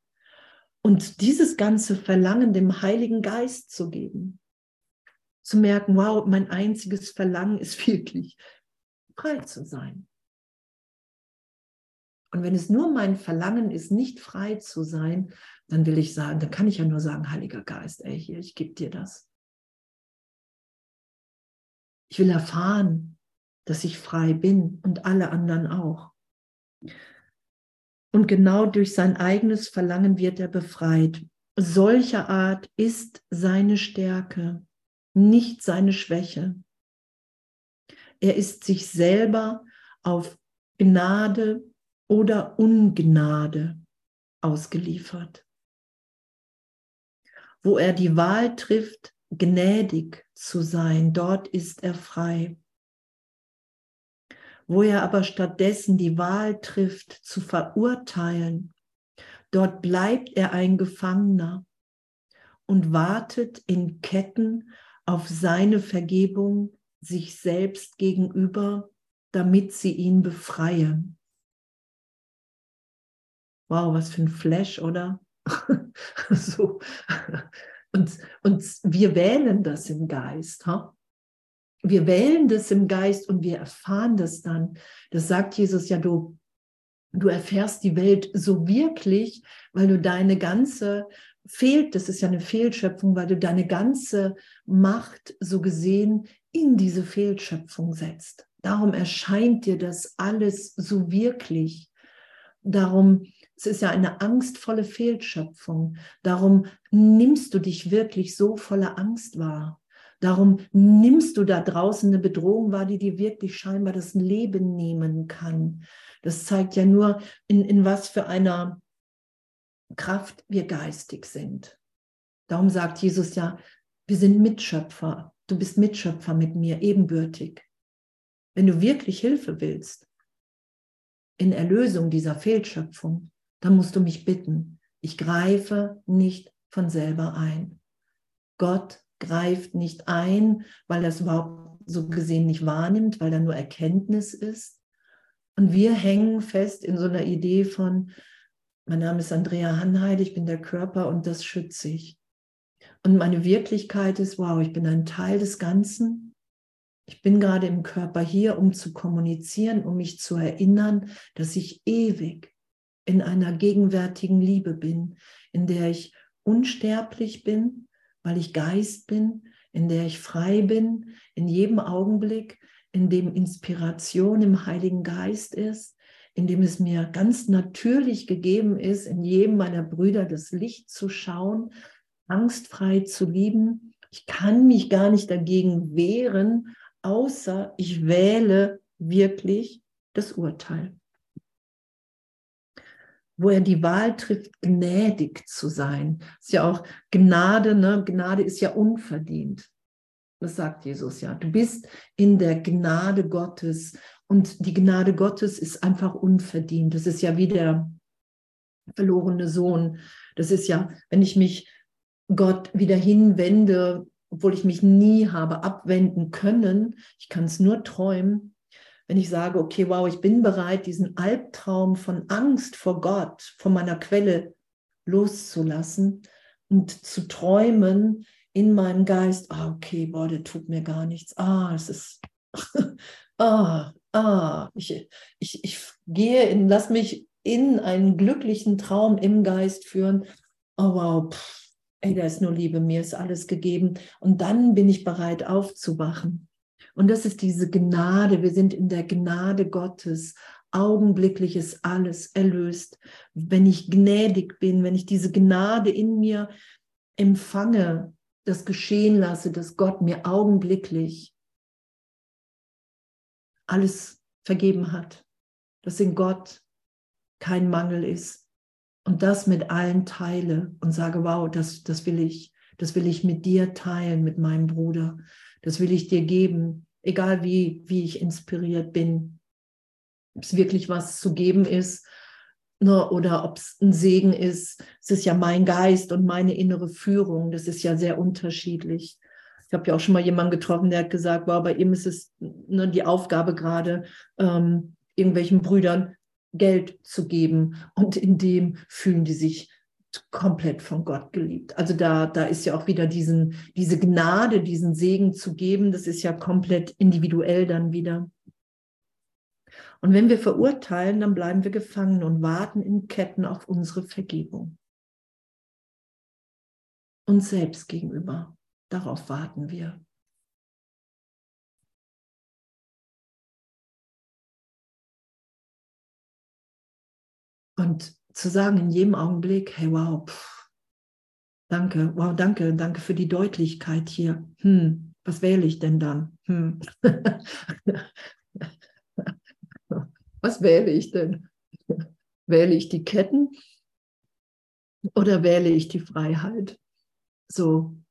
Und dieses ganze Verlangen dem Heiligen Geist zu geben, zu merken, wow, mein einziges Verlangen ist wirklich frei zu sein. Und wenn es nur mein Verlangen ist, nicht frei zu sein, dann will ich sagen, dann kann ich ja nur sagen, Heiliger Geist, ey, hier, ich gebe dir das. Ich will erfahren, dass ich frei bin und alle anderen auch. Und genau durch sein eigenes Verlangen wird er befreit. Solcher Art ist seine Stärke, nicht seine Schwäche. Er ist sich selber auf Gnade oder Ungnade ausgeliefert. Wo er die Wahl trifft, gnädig zu sein, dort ist er frei wo er aber stattdessen die Wahl trifft, zu verurteilen, dort bleibt er ein Gefangener und wartet in Ketten auf seine Vergebung sich selbst gegenüber, damit sie ihn befreien. Wow, was für ein Flash, oder? so. Und, und wir wählen das im Geist. Ha? wir wählen das im Geist und wir erfahren das dann. Das sagt Jesus ja, du, du erfährst die Welt so wirklich, weil du deine ganze fehlt, das ist ja eine Fehlschöpfung, weil du deine ganze Macht so gesehen in diese Fehlschöpfung setzt. Darum erscheint dir das alles so wirklich. Darum, es ist ja eine angstvolle Fehlschöpfung. Darum nimmst du dich wirklich so voller Angst wahr. Darum nimmst du da draußen eine Bedrohung wahr, die dir wirklich scheinbar das Leben nehmen kann. Das zeigt ja nur, in, in was für einer Kraft wir geistig sind. Darum sagt Jesus ja, wir sind Mitschöpfer. Du bist Mitschöpfer mit mir, ebenbürtig. Wenn du wirklich Hilfe willst in Erlösung dieser Fehlschöpfung, dann musst du mich bitten. Ich greife nicht von selber ein. Gott greift nicht ein, weil er es überhaupt so gesehen nicht wahrnimmt, weil da nur Erkenntnis ist. Und wir hängen fest in so einer Idee von, mein Name ist Andrea Hanheide, ich bin der Körper und das schütze ich. Und meine Wirklichkeit ist, wow, ich bin ein Teil des Ganzen. Ich bin gerade im Körper hier, um zu kommunizieren, um mich zu erinnern, dass ich ewig in einer gegenwärtigen Liebe bin, in der ich unsterblich bin, weil ich Geist bin, in der ich frei bin, in jedem Augenblick, in dem Inspiration im Heiligen Geist ist, in dem es mir ganz natürlich gegeben ist, in jedem meiner Brüder das Licht zu schauen, angstfrei zu lieben. Ich kann mich gar nicht dagegen wehren, außer ich wähle wirklich das Urteil. Wo er die Wahl trifft, gnädig zu sein. Ist ja auch Gnade, ne? Gnade ist ja unverdient. Das sagt Jesus ja. Du bist in der Gnade Gottes und die Gnade Gottes ist einfach unverdient. Das ist ja wie der verlorene Sohn. Das ist ja, wenn ich mich Gott wieder hinwende, obwohl ich mich nie habe abwenden können, ich kann es nur träumen, wenn ich sage, okay, wow, ich bin bereit, diesen Albtraum von Angst vor Gott, vor meiner Quelle loszulassen und zu träumen in meinem Geist, ah, okay, boah, der tut mir gar nichts. Ah, es ist, ah, ah, ich, ich, ich gehe in, lass mich in einen glücklichen Traum im Geist führen. Oh, wow, pff, ey, da ist nur Liebe, mir ist alles gegeben. Und dann bin ich bereit aufzuwachen. Und das ist diese Gnade. Wir sind in der Gnade Gottes. Augenblicklich ist alles erlöst. Wenn ich gnädig bin, wenn ich diese Gnade in mir empfange, das geschehen lasse, dass Gott mir augenblicklich alles vergeben hat, dass in Gott kein Mangel ist, und das mit allen teile und sage, wow, das, das will ich, das will ich mit dir teilen, mit meinem Bruder. Das will ich dir geben, egal wie, wie ich inspiriert bin. Ob es wirklich was zu geben ist ne, oder ob es ein Segen ist. Es ist ja mein Geist und meine innere Führung. Das ist ja sehr unterschiedlich. Ich habe ja auch schon mal jemanden getroffen, der hat gesagt, wow, bei ihm ist es ne, die Aufgabe gerade, ähm, irgendwelchen Brüdern Geld zu geben und in dem fühlen die sich komplett von Gott geliebt. Also da, da ist ja auch wieder diesen, diese Gnade, diesen Segen zu geben, das ist ja komplett individuell dann wieder. Und wenn wir verurteilen, dann bleiben wir gefangen und warten in Ketten auf unsere Vergebung. Uns selbst gegenüber. Darauf warten wir. Und zu sagen in jedem Augenblick, hey, wow, pff, danke, wow, danke, danke für die Deutlichkeit hier. Hm, was wähle ich denn dann? Hm. was wähle ich denn? Wähle ich die Ketten oder wähle ich die Freiheit? So.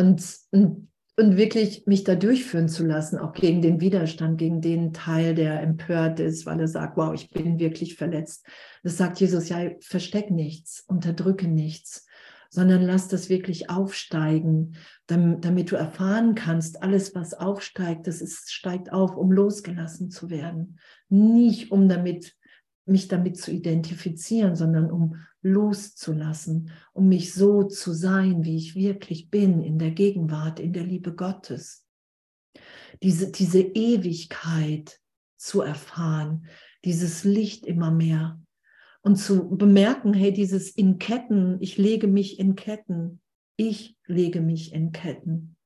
Und, und und wirklich mich da durchführen zu lassen, auch gegen den Widerstand, gegen den Teil, der empört ist, weil er sagt, wow, ich bin wirklich verletzt. Das sagt Jesus, ja, versteck nichts, unterdrücke nichts, sondern lass das wirklich aufsteigen, damit, du erfahren kannst, alles, was aufsteigt, das ist, steigt auf, um losgelassen zu werden. Nicht um damit mich damit zu identifizieren, sondern um loszulassen, um mich so zu sein, wie ich wirklich bin, in der Gegenwart, in der Liebe Gottes. Diese, diese Ewigkeit zu erfahren, dieses Licht immer mehr und zu bemerken, hey, dieses in Ketten, ich lege mich in Ketten, ich lege mich in Ketten.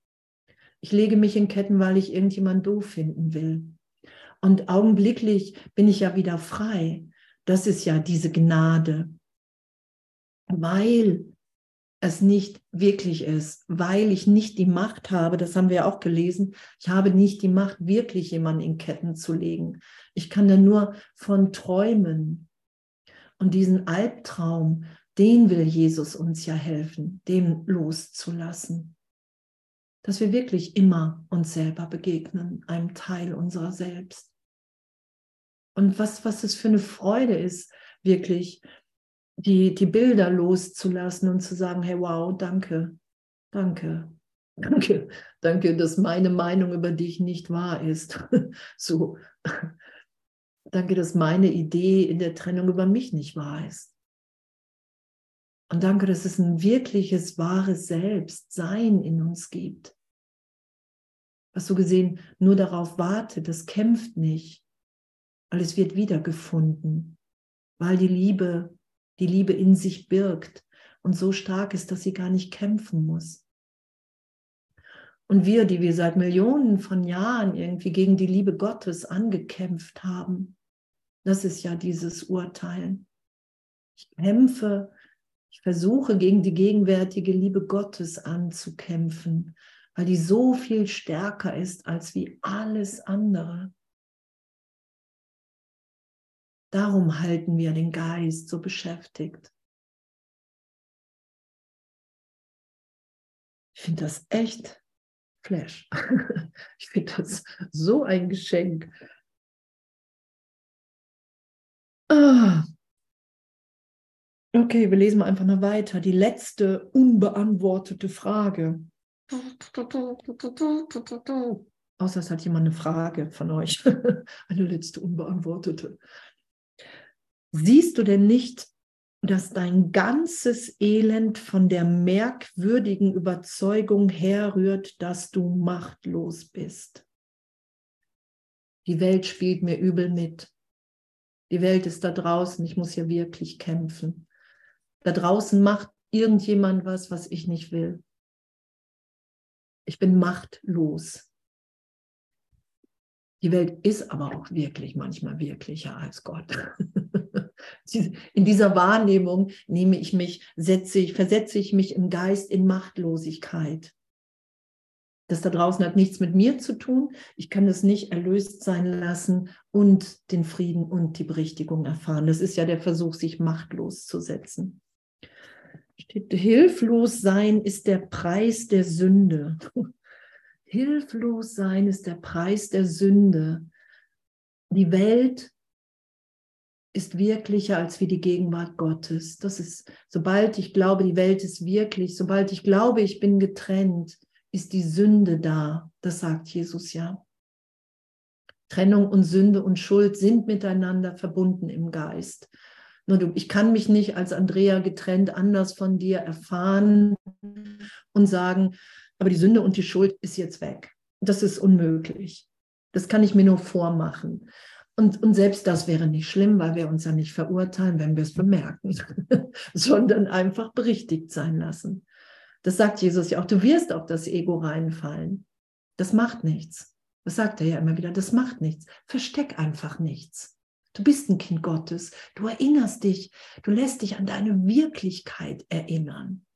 Ich lege mich in Ketten, weil ich irgendjemand doof finden will. Und augenblicklich bin ich ja wieder frei. Das ist ja diese Gnade, weil es nicht wirklich ist, weil ich nicht die Macht habe, das haben wir auch gelesen, ich habe nicht die Macht, wirklich jemanden in Ketten zu legen. Ich kann da nur von träumen. Und diesen Albtraum, den will Jesus uns ja helfen, dem loszulassen. Dass wir wirklich immer uns selber begegnen, einem Teil unserer selbst. Und was, was es für eine Freude ist, wirklich die, die Bilder loszulassen und zu sagen, hey, wow, danke, danke, danke, danke, dass meine Meinung über dich nicht wahr ist. so, danke, dass meine Idee in der Trennung über mich nicht wahr ist. Und danke, dass es ein wirkliches, wahres Selbstsein in uns gibt. Was so gesehen nur darauf wartet, das kämpft nicht, weil es wird wiedergefunden, weil die Liebe, die Liebe in sich birgt und so stark ist, dass sie gar nicht kämpfen muss. Und wir, die wir seit Millionen von Jahren irgendwie gegen die Liebe Gottes angekämpft haben, das ist ja dieses Urteilen. Ich kämpfe, ich versuche gegen die gegenwärtige Liebe Gottes anzukämpfen, weil die so viel stärker ist als wie alles andere. Darum halten wir den Geist so beschäftigt. Ich finde das echt Flash. Ich finde das so ein Geschenk. Ah. Okay, wir lesen mal einfach noch weiter. Die letzte unbeantwortete Frage. Außer es hat jemand eine Frage von euch. Eine letzte unbeantwortete. Siehst du denn nicht, dass dein ganzes Elend von der merkwürdigen Überzeugung herrührt, dass du machtlos bist? Die Welt spielt mir übel mit. Die Welt ist da draußen, ich muss hier wirklich kämpfen. Da draußen macht irgendjemand was, was ich nicht will. Ich bin machtlos. Die Welt ist aber auch wirklich manchmal wirklicher als Gott. In dieser Wahrnehmung nehme ich mich, setze ich, versetze ich mich im Geist in Machtlosigkeit. Das da draußen hat nichts mit mir zu tun. Ich kann es nicht erlöst sein lassen und den Frieden und die Berichtigung erfahren. Das ist ja der Versuch, sich machtlos zu setzen. Hilflos sein ist der Preis der Sünde. Hilflos sein ist der Preis der Sünde. Die Welt ist wirklicher als wie die Gegenwart Gottes. Das ist, sobald ich glaube, die Welt ist wirklich, sobald ich glaube, ich bin getrennt, ist die Sünde da. Das sagt Jesus ja. Trennung und Sünde und Schuld sind miteinander verbunden im Geist. Nur ich kann mich nicht als Andrea getrennt anders von dir erfahren und sagen, aber die Sünde und die Schuld ist jetzt weg. Das ist unmöglich. Das kann ich mir nur vormachen. Und, und selbst das wäre nicht schlimm, weil wir uns ja nicht verurteilen, wenn wir es bemerken, sondern einfach berichtigt sein lassen. Das sagt Jesus ja auch, du wirst auf das Ego reinfallen. Das macht nichts. Das sagt er ja immer wieder, das macht nichts. Versteck einfach nichts. Du bist ein Kind Gottes. Du erinnerst dich, du lässt dich an deine Wirklichkeit erinnern.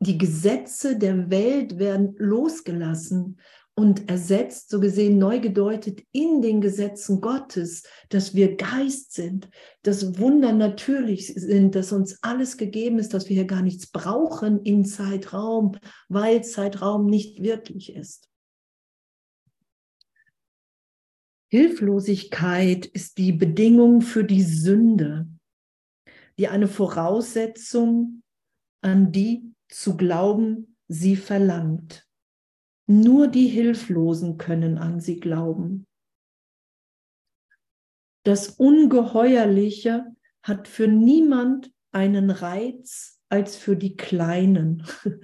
Die Gesetze der Welt werden losgelassen und ersetzt, so gesehen neu gedeutet in den Gesetzen Gottes, dass wir Geist sind, dass Wunder natürlich sind, dass uns alles gegeben ist, dass wir hier gar nichts brauchen in Zeitraum, weil Zeitraum nicht wirklich ist. Hilflosigkeit ist die Bedingung für die Sünde, die eine Voraussetzung, an die zu glauben sie verlangt. Nur die Hilflosen können an sie glauben. Das Ungeheuerliche hat für niemand einen Reiz als für die Kleinen.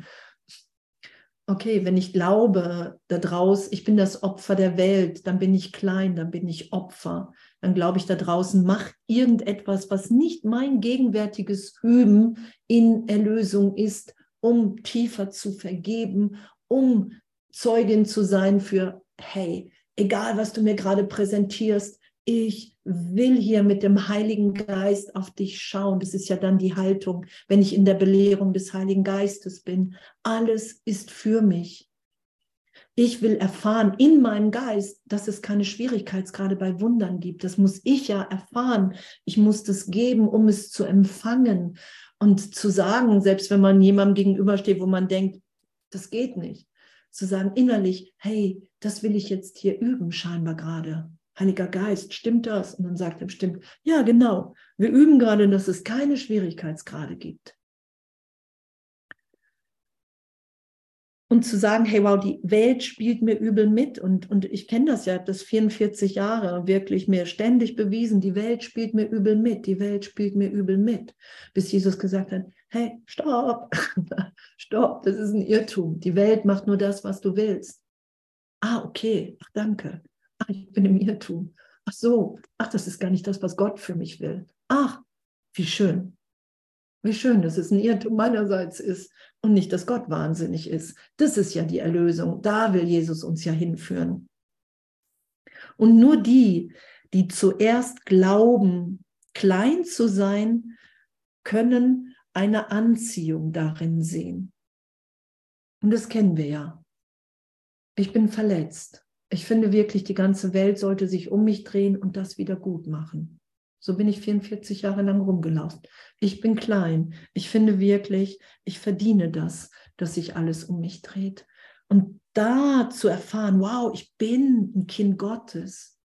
Okay, wenn ich glaube, da draußen, ich bin das Opfer der Welt, dann bin ich klein, dann bin ich Opfer. Dann glaube ich, da draußen macht irgendetwas, was nicht mein gegenwärtiges Üben in Erlösung ist, um tiefer zu vergeben, um Zeugin zu sein für, hey, egal was du mir gerade präsentierst, ich will hier mit dem Heiligen Geist auf dich schauen. Das ist ja dann die Haltung, wenn ich in der Belehrung des Heiligen Geistes bin. Alles ist für mich. Ich will erfahren in meinem Geist, dass es keine Schwierigkeitsgrade bei Wundern gibt. Das muss ich ja erfahren. Ich muss das geben, um es zu empfangen und zu sagen, selbst wenn man jemandem gegenübersteht, wo man denkt, das geht nicht zu sagen innerlich, hey, das will ich jetzt hier üben, scheinbar gerade. Heiliger Geist, stimmt das? Und dann sagt er bestimmt, ja, genau. Wir üben gerade, dass es keine Schwierigkeitsgrade gibt. und zu sagen, hey, wow, die Welt spielt mir übel mit und, und ich kenne das ja, das 44 Jahre wirklich mir ständig bewiesen, die Welt spielt mir übel mit, die Welt spielt mir übel mit, bis Jesus gesagt hat, hey, stopp, stopp, das ist ein Irrtum, die Welt macht nur das, was du willst. Ah, okay, ach danke, ach, ich bin im Irrtum, ach so, ach, das ist gar nicht das, was Gott für mich will. Ach, wie schön. Wie schön, dass es ein Irrtum meinerseits ist und nicht, dass Gott wahnsinnig ist. Das ist ja die Erlösung. Da will Jesus uns ja hinführen. Und nur die, die zuerst glauben, klein zu sein, können eine Anziehung darin sehen. Und das kennen wir ja. Ich bin verletzt. Ich finde wirklich, die ganze Welt sollte sich um mich drehen und das wieder gut machen. So bin ich 44 Jahre lang rumgelaufen. Ich bin klein. Ich finde wirklich, ich verdiene das, dass sich alles um mich dreht. Und da zu erfahren, wow, ich bin ein Kind Gottes.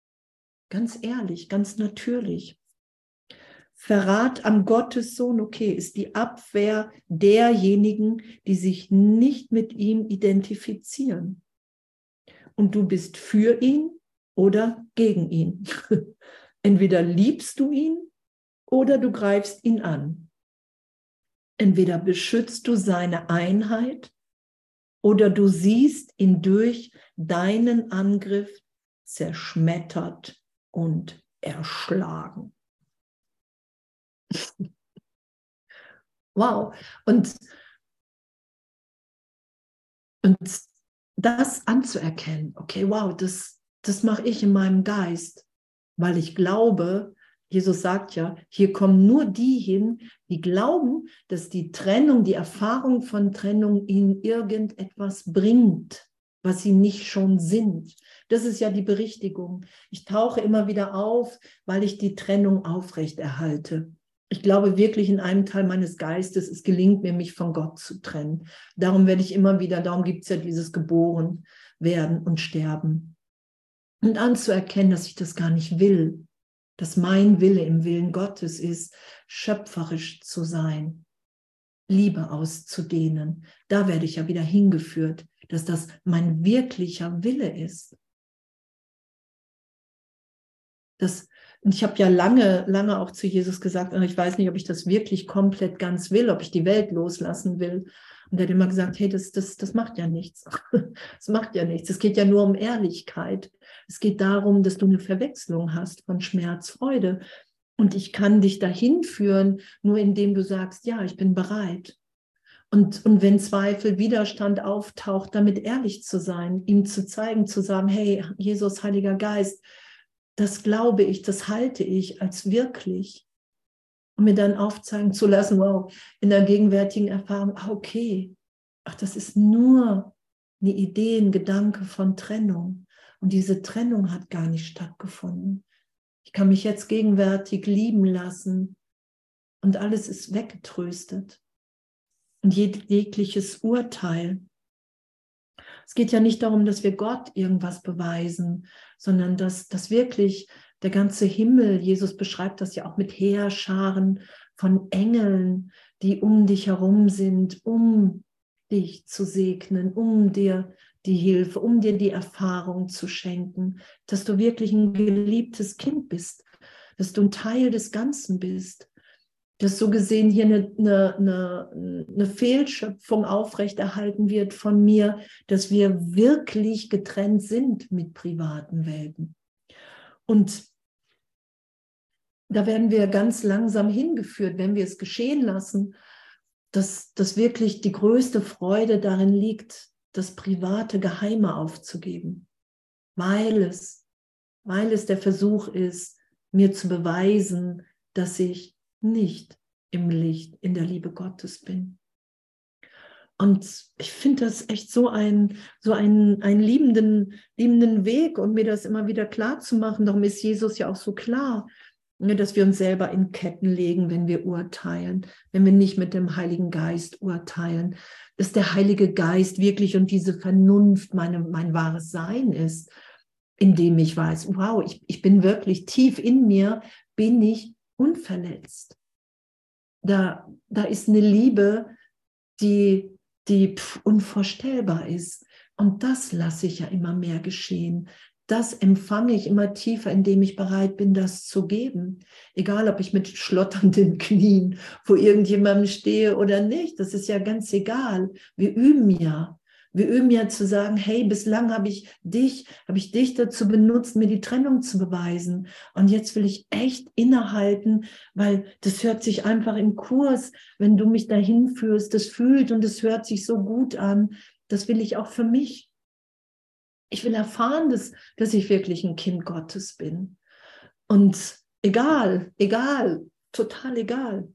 Ganz ehrlich, ganz natürlich. Verrat an Gottes Sohn, okay, ist die Abwehr derjenigen, die sich nicht mit ihm identifizieren. Und du bist für ihn oder gegen ihn. Entweder liebst du ihn oder du greifst ihn an. Entweder beschützt du seine Einheit oder du siehst ihn durch deinen Angriff zerschmettert und erschlagen. wow. Und, und das anzuerkennen, okay, wow, das, das mache ich in meinem Geist, weil ich glaube, Jesus sagt ja, hier kommen nur die hin, die glauben, dass die Trennung, die Erfahrung von Trennung ihnen irgendetwas bringt, was sie nicht schon sind. Das ist ja die Berichtigung. Ich tauche immer wieder auf, weil ich die Trennung aufrechterhalte. Ich glaube wirklich in einem Teil meines Geistes, es gelingt mir, mich von Gott zu trennen. Darum werde ich immer wieder, darum gibt es ja dieses Geboren werden und sterben. Und anzuerkennen, dass ich das gar nicht will, dass mein Wille im Willen Gottes ist, schöpferisch zu sein, Liebe auszudehnen. Da werde ich ja wieder hingeführt, dass das mein wirklicher Wille ist. Das, und ich habe ja lange, lange auch zu Jesus gesagt, ich weiß nicht, ob ich das wirklich komplett ganz will, ob ich die Welt loslassen will. Und er hat immer gesagt, hey, das, das, das macht ja nichts. Das macht ja nichts. Es geht ja nur um Ehrlichkeit. Es geht darum, dass du eine Verwechslung hast von Schmerz, Freude. Und ich kann dich dahin führen, nur indem du sagst, ja, ich bin bereit. Und, und wenn Zweifel, Widerstand auftaucht, damit ehrlich zu sein, ihm zu zeigen, zu sagen, hey, Jesus, Heiliger Geist, das glaube ich, das halte ich als wirklich. Und mir dann aufzeigen zu lassen, wow, in der gegenwärtigen Erfahrung, ah, okay, ach, das ist nur eine Idee, ein Gedanke von Trennung. Und diese Trennung hat gar nicht stattgefunden. Ich kann mich jetzt gegenwärtig lieben lassen und alles ist weggetröstet. Und jegliches Urteil. Es geht ja nicht darum, dass wir Gott irgendwas beweisen, sondern dass, dass wirklich der ganze Himmel, Jesus beschreibt das ja auch mit Heerscharen von Engeln, die um dich herum sind, um dich zu segnen, um dir die Hilfe, um dir die Erfahrung zu schenken, dass du wirklich ein geliebtes Kind bist, dass du ein Teil des Ganzen bist, dass so gesehen hier eine, eine, eine, eine Fehlschöpfung aufrechterhalten wird von mir, dass wir wirklich getrennt sind mit privaten Welten. Und da werden wir ganz langsam hingeführt, wenn wir es geschehen lassen, dass, dass wirklich die größte Freude darin liegt, das private Geheime aufzugeben, weil es, weil es der Versuch ist, mir zu beweisen, dass ich nicht im Licht, in der Liebe Gottes bin. Und ich finde das echt so ein, so einen, einen liebenden, liebenden Weg und mir das immer wieder klar zu machen. Darum ist Jesus ja auch so klar, ne, dass wir uns selber in Ketten legen, wenn wir urteilen, wenn wir nicht mit dem Heiligen Geist urteilen, dass der Heilige Geist wirklich und diese Vernunft meine, mein wahres Sein ist, indem ich weiß, wow, ich, ich bin wirklich tief in mir, bin ich unverletzt. Da, da ist eine Liebe, die die unvorstellbar ist. Und das lasse ich ja immer mehr geschehen. Das empfange ich immer tiefer, indem ich bereit bin, das zu geben. Egal, ob ich mit schlotternden Knien vor irgendjemandem stehe oder nicht. Das ist ja ganz egal. Wir üben ja. Wir üben ja zu sagen, hey, bislang habe ich dich, habe ich dich dazu benutzt, mir die Trennung zu beweisen. Und jetzt will ich echt innehalten, weil das hört sich einfach im Kurs, wenn du mich dahin führst, das fühlt und es hört sich so gut an. Das will ich auch für mich. Ich will erfahren, dass, dass ich wirklich ein Kind Gottes bin. Und egal, egal, total egal.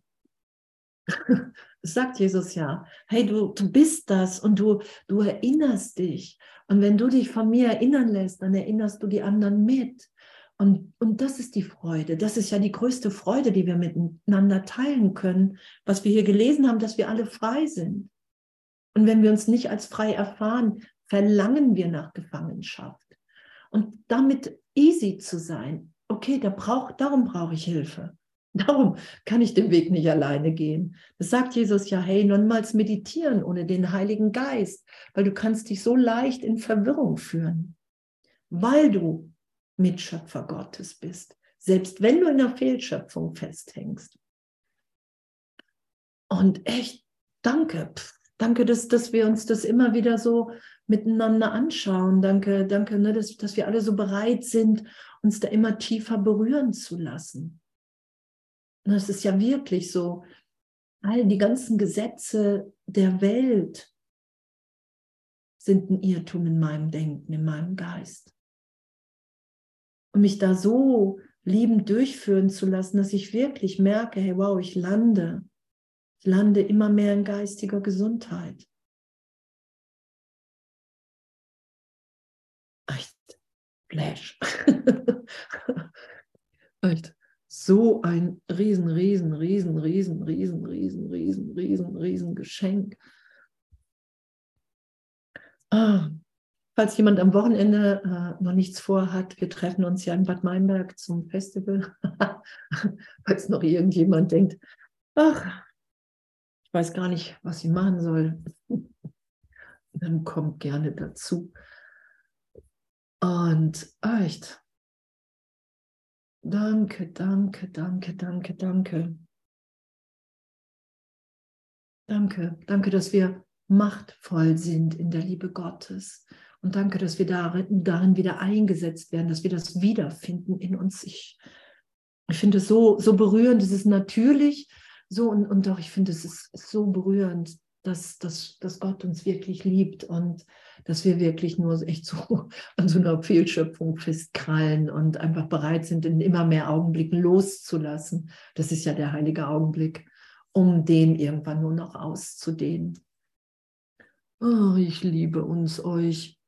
Sagt Jesus ja. Hey, du, du bist das und du, du erinnerst dich. Und wenn du dich von mir erinnern lässt, dann erinnerst du die anderen mit. Und, und das ist die Freude. Das ist ja die größte Freude, die wir miteinander teilen können, was wir hier gelesen haben, dass wir alle frei sind. Und wenn wir uns nicht als frei erfahren, verlangen wir nach Gefangenschaft. Und damit easy zu sein, okay, da brauch, darum brauche ich Hilfe. Darum kann ich den Weg nicht alleine gehen. Das sagt Jesus ja, hey, niemals meditieren ohne den Heiligen Geist, weil du kannst dich so leicht in Verwirrung führen, weil du Mitschöpfer Gottes bist, selbst wenn du in der Fehlschöpfung festhängst. Und echt, danke, danke, dass, dass wir uns das immer wieder so miteinander anschauen. Danke, danke, ne, dass, dass wir alle so bereit sind, uns da immer tiefer berühren zu lassen. Es ist ja wirklich so, all die ganzen Gesetze der Welt sind ein Irrtum in meinem Denken, in meinem Geist. Und mich da so liebend durchführen zu lassen, dass ich wirklich merke, hey, wow, ich lande. Ich lande immer mehr in geistiger Gesundheit. Echt, Flash. Echt so ein riesen, riesen, riesen, riesen, riesen, riesen, riesen, riesen, riesen Geschenk. Ah, falls jemand am Wochenende äh, noch nichts vorhat, wir treffen uns ja in Bad Meinberg zum Festival. falls noch irgendjemand denkt, ach, ich weiß gar nicht, was ich machen soll, dann kommt gerne dazu. Und echt, Danke, danke, danke, danke, danke. Danke, danke, dass wir machtvoll sind in der Liebe Gottes. Und danke, dass wir darin, darin wieder eingesetzt werden, dass wir das wiederfinden in uns. Ich, ich finde es so, so berührend, es ist natürlich so und, und doch, ich finde es ist so berührend, dass, dass, dass Gott uns wirklich liebt und dass wir wirklich nur echt so an so einer Fehlschöpfung festkrallen und einfach bereit sind, in immer mehr Augenblicken loszulassen. Das ist ja der heilige Augenblick, um den irgendwann nur noch auszudehnen. Oh, ich liebe uns, euch.